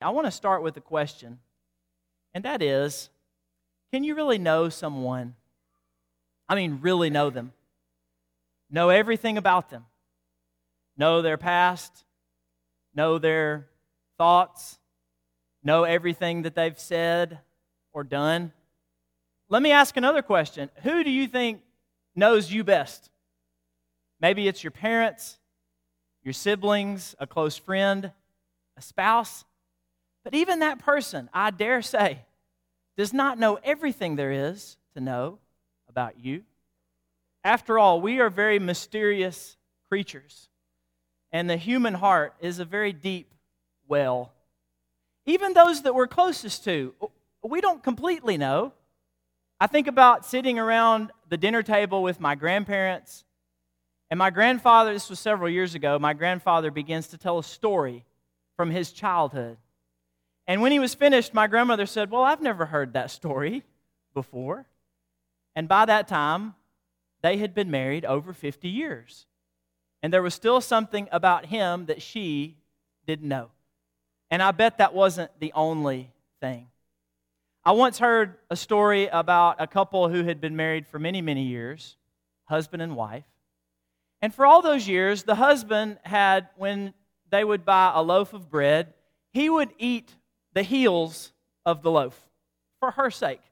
I want to start with a question, and that is can you really know someone? I mean, really know them? Know everything about them? Know their past? Know their thoughts? Know everything that they've said or done? Let me ask another question Who do you think knows you best? Maybe it's your parents, your siblings, a close friend, a spouse. But even that person, I dare say, does not know everything there is to know about you. After all, we are very mysterious creatures, and the human heart is a very deep well. Even those that we're closest to, we don't completely know. I think about sitting around the dinner table with my grandparents, and my grandfather, this was several years ago, my grandfather begins to tell a story from his childhood. And when he was finished, my grandmother said, Well, I've never heard that story before. And by that time, they had been married over 50 years. And there was still something about him that she didn't know. And I bet that wasn't the only thing. I once heard a story about a couple who had been married for many, many years, husband and wife. And for all those years, the husband had, when they would buy a loaf of bread, he would eat the heels of the loaf for her sake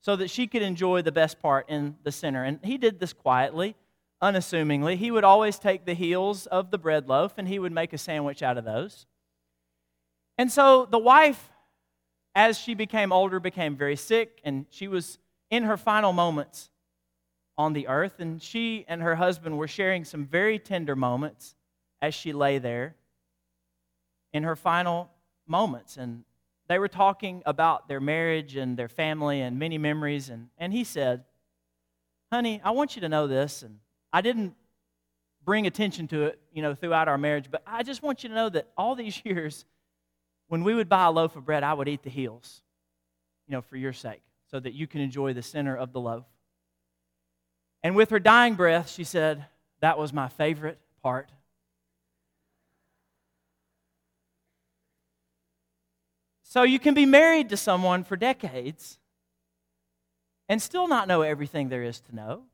so that she could enjoy the best part in the center. And he did this quietly, unassumingly. He would always take the heels of the bread loaf and he would make a sandwich out of those. And so the wife, as she became older, became very sick and she was in her final moments on the earth. And she and her husband were sharing some very tender moments as she lay there in her final moments. And they were talking about their marriage and their family and many memories. And, and he said, Honey, I want you to know this. And I didn't bring attention to it, you know, throughout our marriage, but I just want you to know that all these years, when we would buy a loaf of bread, I would eat the heels, you know, for your sake, so that you can enjoy the center of the loaf. And with her dying breath, she said, That was my favorite part So you can be married to someone for decades and still not know everything there is to know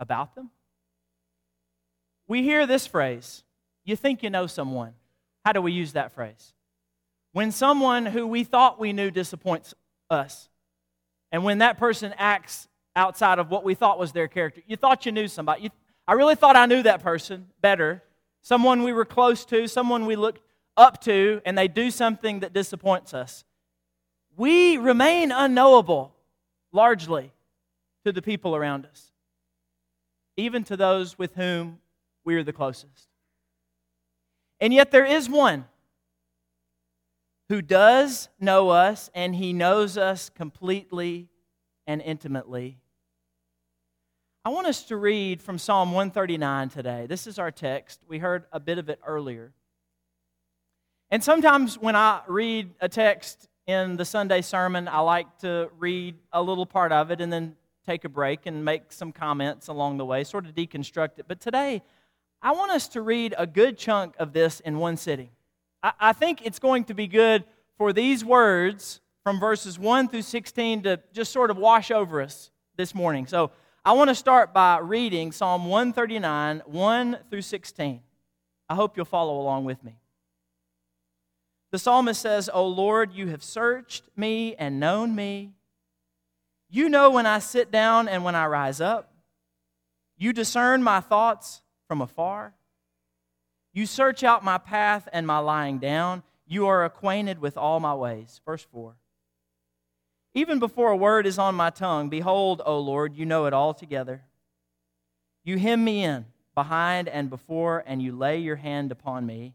about them. We hear this phrase you think you know someone. How do we use that phrase? When someone who we thought we knew disappoints us, and when that person acts outside of what we thought was their character, you thought you knew somebody. You, I really thought I knew that person better. Someone we were close to, someone we looked up to and they do something that disappoints us, we remain unknowable largely to the people around us, even to those with whom we are the closest. And yet there is one who does know us and he knows us completely and intimately. I want us to read from Psalm 139 today. This is our text. We heard a bit of it earlier. And sometimes when I read a text in the Sunday sermon, I like to read a little part of it and then take a break and make some comments along the way, sort of deconstruct it. But today, I want us to read a good chunk of this in one sitting. I, think it's going to be good for these words from verses 1 through 16 to just sort of wash over us this morning. So I want to start by reading Psalm 139, 1 through 16. I hope you'll follow along with me. The psalmist says, O Lord, you have searched me and known me. You know when I sit down and when I rise up. You discern my thoughts from afar. You search out my path and my lying down. You are acquainted with all my ways. Verse 4. Even before a word is on my tongue, behold, O Lord, you know it altogether. You hem me in behind and before, and you lay your hand upon me.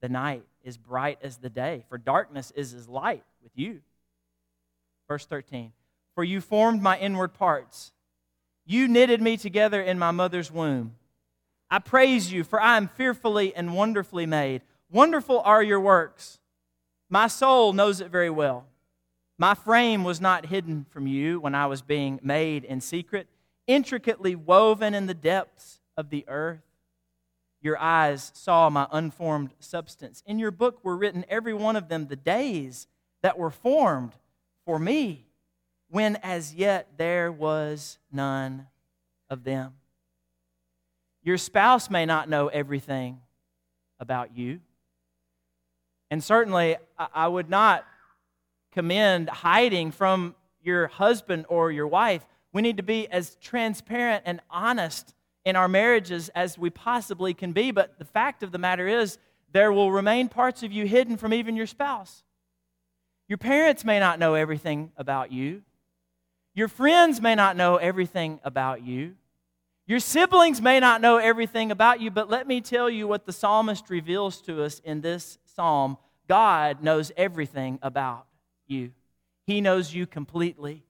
The night is bright as the day, for darkness is as light with you. Verse 13 For you formed my inward parts, you knitted me together in my mother's womb. I praise you, for I am fearfully and wonderfully made. Wonderful are your works. My soul knows it very well. My frame was not hidden from you when I was being made in secret, intricately woven in the depths of the earth. Your eyes saw my unformed substance. In your book were written, every one of them, the days that were formed for me, when as yet there was none of them. Your spouse may not know everything about you. And certainly, I would not commend hiding from your husband or your wife. We need to be as transparent and honest in our marriages as we possibly can be. But the fact of the matter is, there will remain parts of you hidden from even your spouse. Your parents may not know everything about you. Your friends may not know everything about you. Your siblings may not know everything about you, but let me tell you what the psalmist reveals to us in this psalm God knows everything about you. He knows you completely.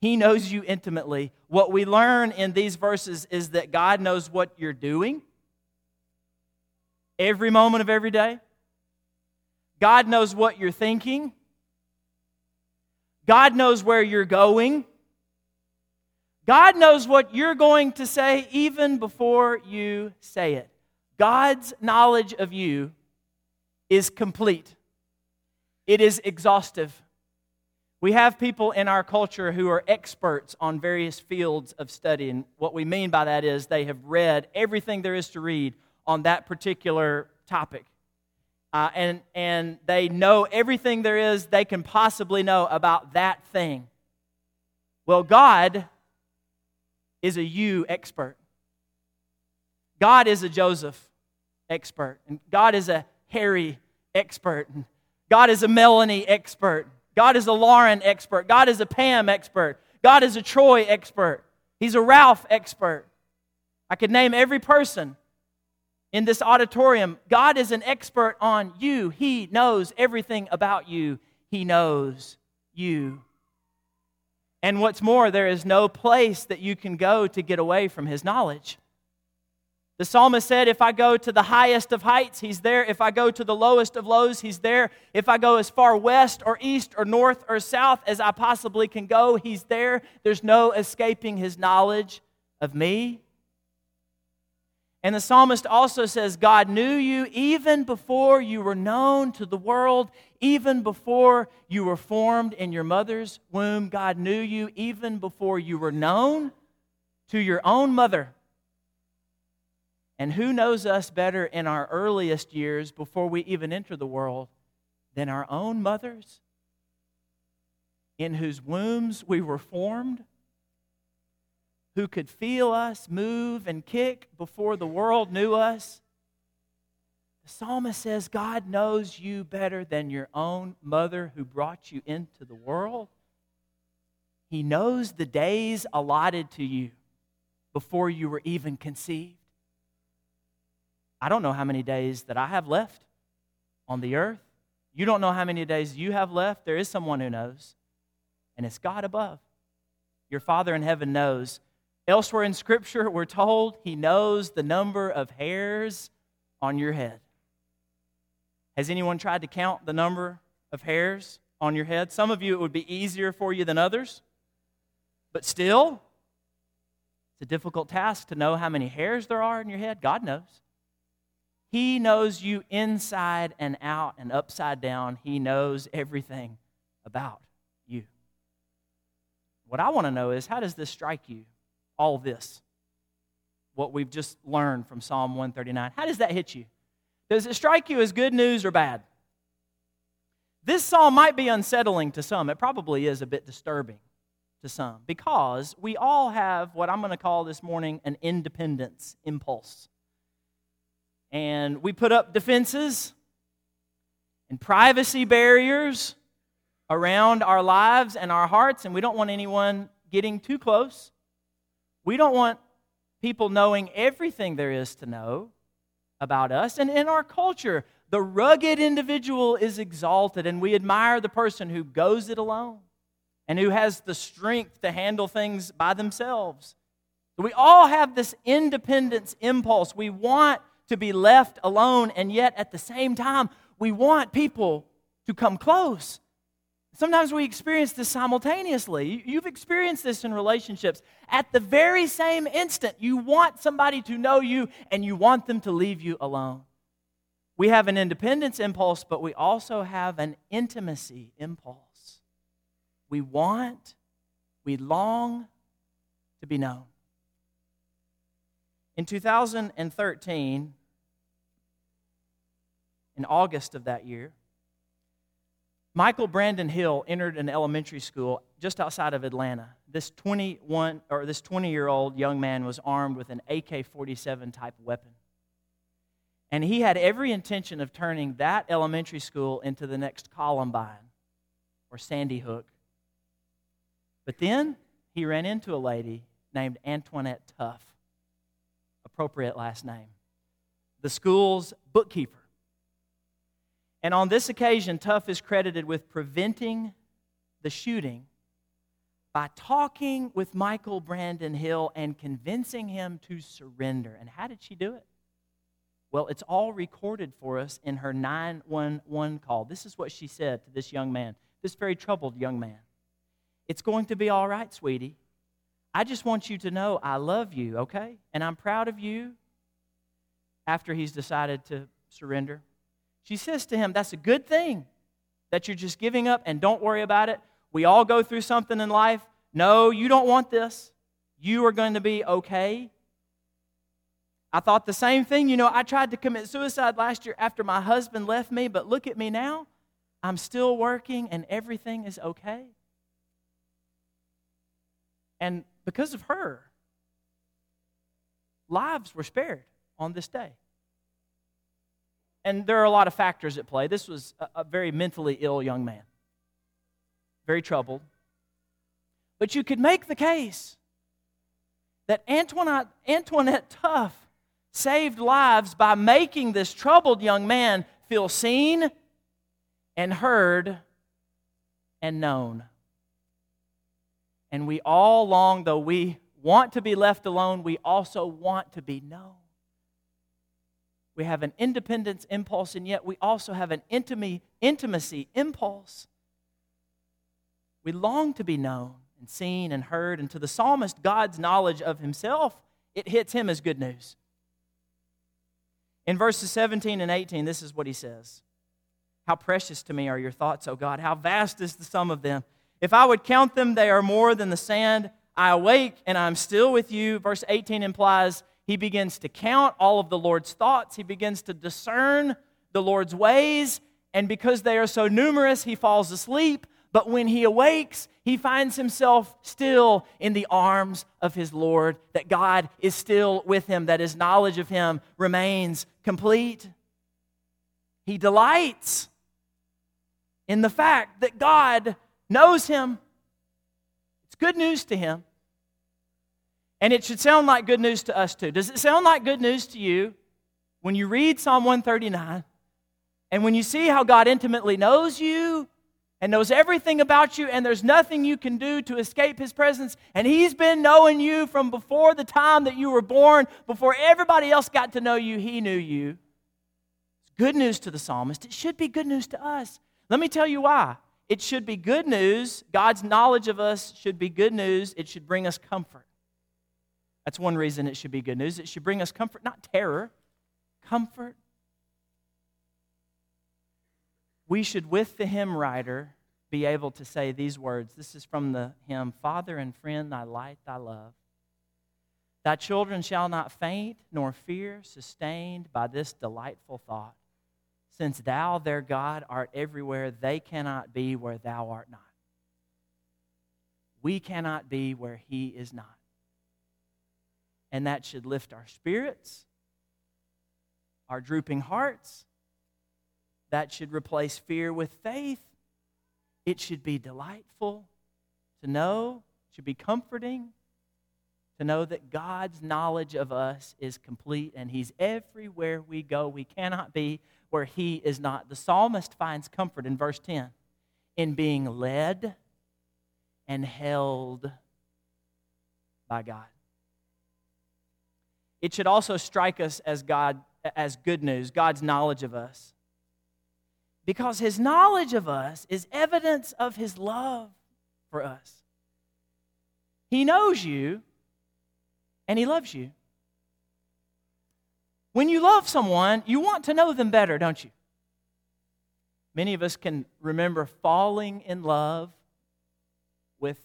He knows you intimately. What we learn in these verses is that God knows what you're doing every moment of every day. God knows what you're thinking. God knows where you're going. God knows what you're going to say even before you say it. God's knowledge of you is complete, it is exhaustive. We have people in our culture who are experts on various fields of study. And what we mean by that is they have read everything there is to read on that particular topic. Uh, and, and they know everything there is they can possibly know about that thing. Well, God is a you expert. God is a Joseph expert. And God is a Harry expert. And God is a Melanie expert. God is a Lauren expert. God is a Pam expert. God is a Troy expert. He's a Ralph expert. I could name every person in this auditorium. God is an expert on you. He knows everything about you. He knows you. And what's more, there is no place that you can go to get away from His knowledge. The psalmist said, If I go to the highest of heights, he's there. If I go to the lowest of lows, he's there. If I go as far west or east or north or south as I possibly can go, he's there. There's no escaping his knowledge of me. And the psalmist also says, God knew you even before you were known to the world, even before you were formed in your mother's womb. God knew you even before you were known to your own mother. And who knows us better in our earliest years before we even enter the world than our own mothers, in whose wombs we were formed, who could feel us move and kick before the world knew us? The psalmist says, God knows you better than your own mother who brought you into the world. He knows the days allotted to you before you were even conceived. I don't know how many days that I have left on the earth. You don't know how many days you have left. There is someone who knows, and it's God above. Your Father in heaven knows. Elsewhere in Scripture, we're told He knows the number of hairs on your head. Has anyone tried to count the number of hairs on your head? Some of you, it would be easier for you than others, but still, it's a difficult task to know how many hairs there are in your head. God knows. He knows you inside and out and upside down. He knows everything about you. What I want to know is how does this strike you? All this, what we've just learned from Psalm 139. How does that hit you? Does it strike you as good news or bad? This psalm might be unsettling to some. It probably is a bit disturbing to some because we all have what I'm going to call this morning an independence impulse and we put up defenses and privacy barriers around our lives and our hearts, and we don't want anyone getting too close. We don't want people knowing everything there is to know about us. And in our culture, The rugged individual is exalted, and we admire the person who goes it alone and who has the strength to handle things by themselves. We all have this independence impulse. We want to be left alone, and yet at the same time, we want people to come close. Sometimes we experience this simultaneously. You've experienced this in relationships. At the very same instant, you want somebody to know you and you want them to leave you alone. We have an independence impulse, but we also have an intimacy impulse. We want, we long to be known. In 2013, in August of that year, Michael Brandon Hill entered an elementary school just outside of Atlanta. This 21 or this 20-year-old young man was armed with an AK-47 type weapon. And he had every intention of turning that elementary school into the next Columbine or Sandy Hook. But then he ran into a lady named Antoinette Tuff, appropriate last name, the school's bookkeeper. And on this occasion, Tuff is credited with preventing the shooting by talking with Michael Brandon Hill and convincing him to surrender. And how did she do it? Well, it's all recorded for us in her 911 call. This is what she said to this young man, this very troubled young man. It's going to be all right, sweetie. I just want you to know I love you, okay? And I'm proud of you after he's decided to surrender. She says to him, That's a good thing that you're just giving up and don't worry about it. We all go through something in life. No, you don't want this. You are going to be okay. I thought the same thing. You know, I tried to commit suicide last year after my husband left me, but look at me now. I'm still working and everything is okay. And because of her, lives were spared on this day. And there are a lot of factors at play. This was a, a very mentally ill young man, very troubled. But you could make the case that Antoinette, Antoinette Tuff saved lives by making this troubled young man feel seen and heard and known. And we all long, though we want to be left alone, we also want to be known. We have an independence impulse, and yet we also have an intimacy impulse. We long to be known and seen and heard, and to the psalmist, God's knowledge of himself, it hits him as good news. In verses 17 and 18, this is what he says How precious to me are your thoughts, O God! How vast is the sum of them! If I would count them, they are more than the sand. I awake and I'm still with you. Verse 18 implies he begins to count all of the Lord's thoughts. He begins to discern the Lord's ways. And because they are so numerous, he falls asleep. But when he awakes, he finds himself still in the arms of his Lord, that God is still with him, that his knowledge of him remains complete. He delights in the fact that God knows him. It's good news to him. And it should sound like good news to us too. Does it sound like good news to you when you read Psalm 139 and when you see how God intimately knows you and knows everything about you and there's nothing you can do to escape his presence and he's been knowing you from before the time that you were born, before everybody else got to know you, he knew you. It's good news to the psalmist. It should be good news to us. Let me tell you why. It should be good news. God's knowledge of us should be good news. It should bring us comfort. That's one reason it should be good news. It should bring us comfort, not terror, comfort. We should, with the hymn writer, be able to say these words. This is from the hymn Father and friend, thy light, thy love. Thy children shall not faint nor fear, sustained by this delightful thought. Since thou, their God, art everywhere, they cannot be where thou art not. We cannot be where he is not and that should lift our spirits, our drooping hearts. That should replace fear with faith. It should be delightful to know, it should be comforting to know that God's knowledge of us is complete and He's everywhere we go. We cannot be where he is not. The psalmist finds comfort in verse 10 in being led and held by God. It should also strike us as God as good news, God's knowledge of us. Because his knowledge of us is evidence of his love for us. He knows you and he loves you. When you love someone, you want to know them better, don't you? Many of us can remember falling in love with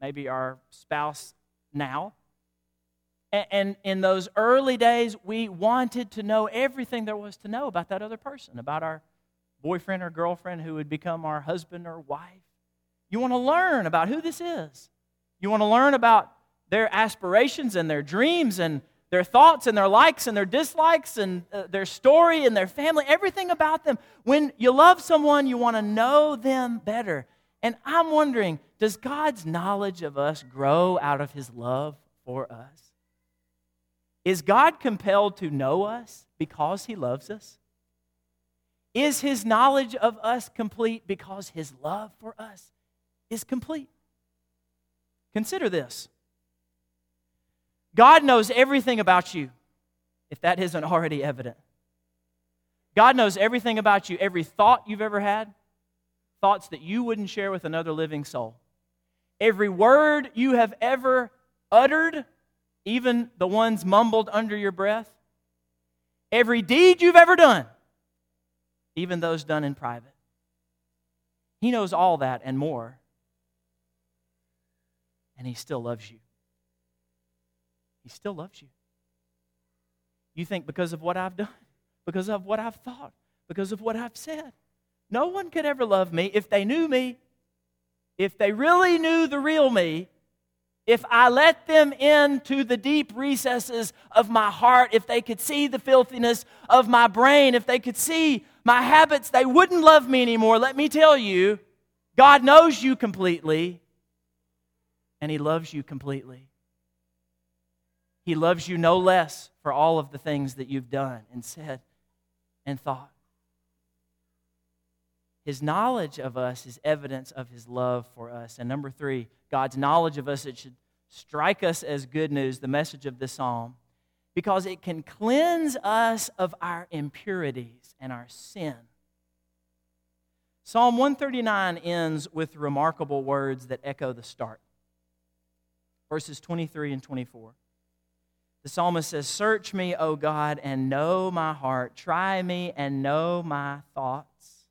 maybe our spouse now. And in those early days, we wanted to know everything there was to know about that other person, about our boyfriend or girlfriend who would become our husband or wife. You want to learn about who this is. You want to learn about their aspirations and their dreams and their thoughts and their likes and their dislikes and uh, their story and their family, everything about them. When you love someone, you want to know them better. And I'm wondering, does God's knowledge of us grow out of his love for us? Is God compelled to know us because he loves us? Is his knowledge of us complete because his love for us is complete? Consider this God knows everything about you, if that isn't already evident. God knows everything about you, every thought you've ever had, thoughts that you wouldn't share with another living soul. Every word you have ever uttered even the ones mumbled under your breath, every deed you've ever done, even those done in private. He knows all that and more, and He still loves you. He still loves you. You think because of what I've done, because of what I've thought, because of what I've said. No one could ever love me if they knew me. If they really knew the real me, if I let them into the deep recesses of my heart, if they could see the filthiness of my brain, if they could see my habits, they wouldn't love me anymore. Let me tell you, God knows you completely, and He loves you completely. He loves you no less for all of the things that you've done and said and thought. His knowledge of us is evidence of his love for us. And number three, God's knowledge of us, it should strike us as good news, the message of this psalm, because it can cleanse us of our impurities and our sin. Psalm 139 ends with remarkable words that echo the start. Verses 23 and 24. The psalmist says, Search me, O God, and know my heart. Try me and know my thoughts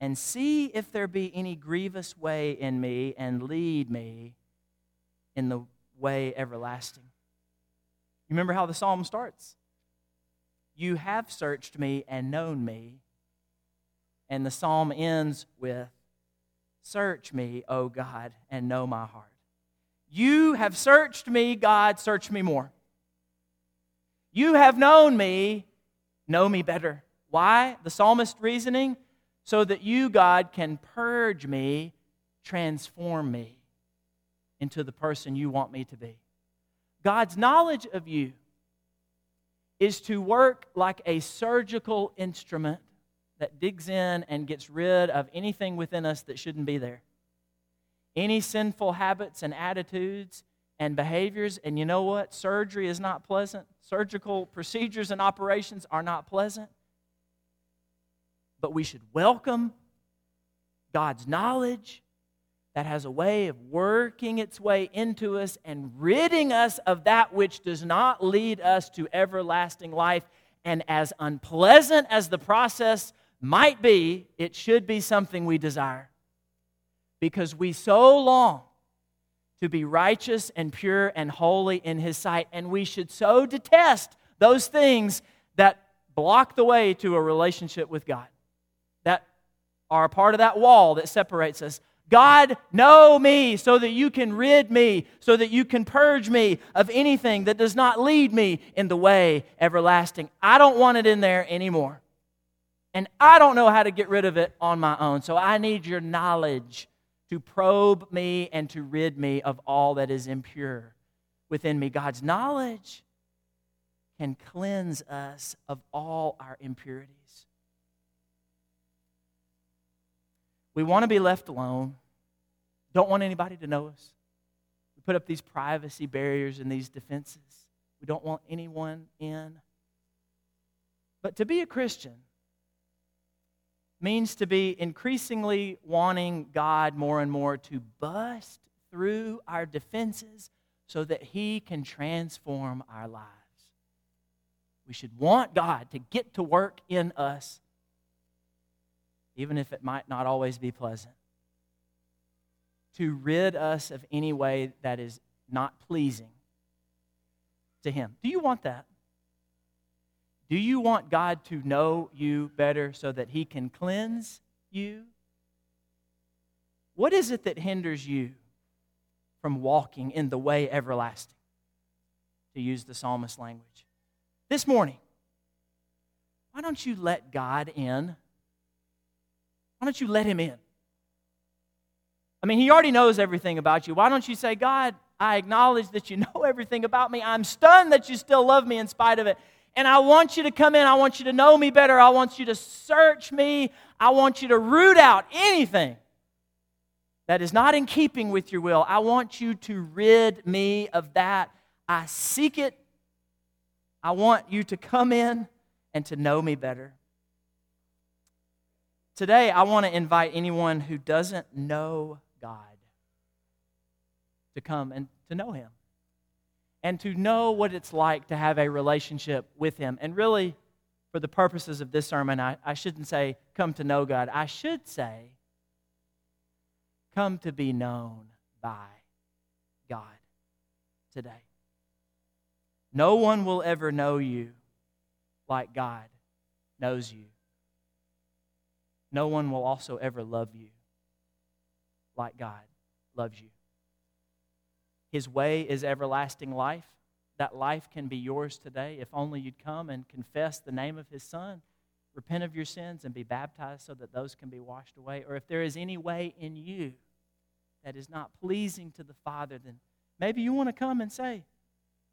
and see if there be any grievous way in me, and lead me in the way everlasting. You remember how the psalm starts? You have searched me and known me. And the psalm ends with, Search me, O God, and know my heart. You have searched me, God, search me more. You have known me, know me better. Why? The psalmist reasoning so that you, God, can purge me, transform me into the person you want me to be. God's knowledge of you is to work like a surgical instrument that digs in and gets rid of anything within us that shouldn't be there. Any sinful habits and attitudes and behaviors. And you know what? Surgery is not pleasant. Surgical procedures and operations are not pleasant but we should welcome God's knowledge that has a way of working its way into us and ridding us of that which does not lead us to everlasting life. And as unpleasant as the process might be, it should be something we desire. Because we so long to be righteous and pure and holy in His sight, and we should so detest those things that block the way to a relationship with God are a part of that wall that separates us. God, know me so that you can rid me, so that you can purge me of anything that does not lead me in the way everlasting. I don't want it in there anymore. And I don't know how to get rid of it on my own. So I need your knowledge to probe me and to rid me of all that is impure within me. God's knowledge can cleanse us of all our impurities. We want to be left alone. Don't want anybody to know us. We put up these privacy barriers and these defenses. We don't want anyone in. But to be a Christian means to be increasingly wanting God more and more to bust through our defenses so that He can transform our lives. We should want God to get to work in us, even if it might not always be pleasant, to rid us of any way that is not pleasing to Him. Do you want that? Do you want God to know you better so that He can cleanse you? What is it that hinders you from walking in the way everlasting? To use the psalmist language. This morning, why don't you let God in? Why don't you let Him in? I mean, He already knows everything about you. Why don't you say, God, I acknowledge that you know everything about me. I'm stunned that you still love me in spite of it. And I want you to come in. I want you to know me better. I want you to search me. I want you to root out anything that is not in keeping with your will. I want you to rid me of that. I seek it. I want you to come in and to know me better. Today, I want to invite anyone who doesn't know God to come and to know Him and to know what it's like to have a relationship with Him. And really, for the purposes of this sermon, I, I shouldn't say come to know God. I should say come to be known by God today. No one will ever know you like God knows you. No one will also ever love you like God loves you. His way is everlasting life. That life can be yours today if only you'd come and confess the name of His Son, repent of your sins, and be baptized so that those can be washed away. Or if there is any way in you that is not pleasing to the Father, then maybe you want to come and say,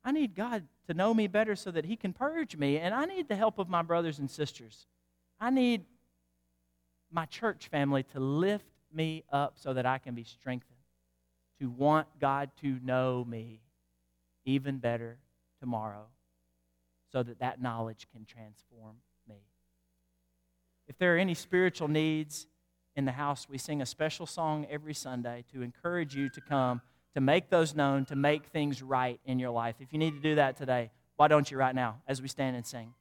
I need God to know me better so that He can purge me, and I need the help of my brothers and sisters. I need my church family to lift me up so that I can be strengthened to want God to know me even better tomorrow so that that knowledge can transform me. If there are any spiritual needs in the house, we sing a special song every Sunday to encourage you to come, to make those known, to make things right in your life. If you need to do that today, why don't you right now as we stand and sing?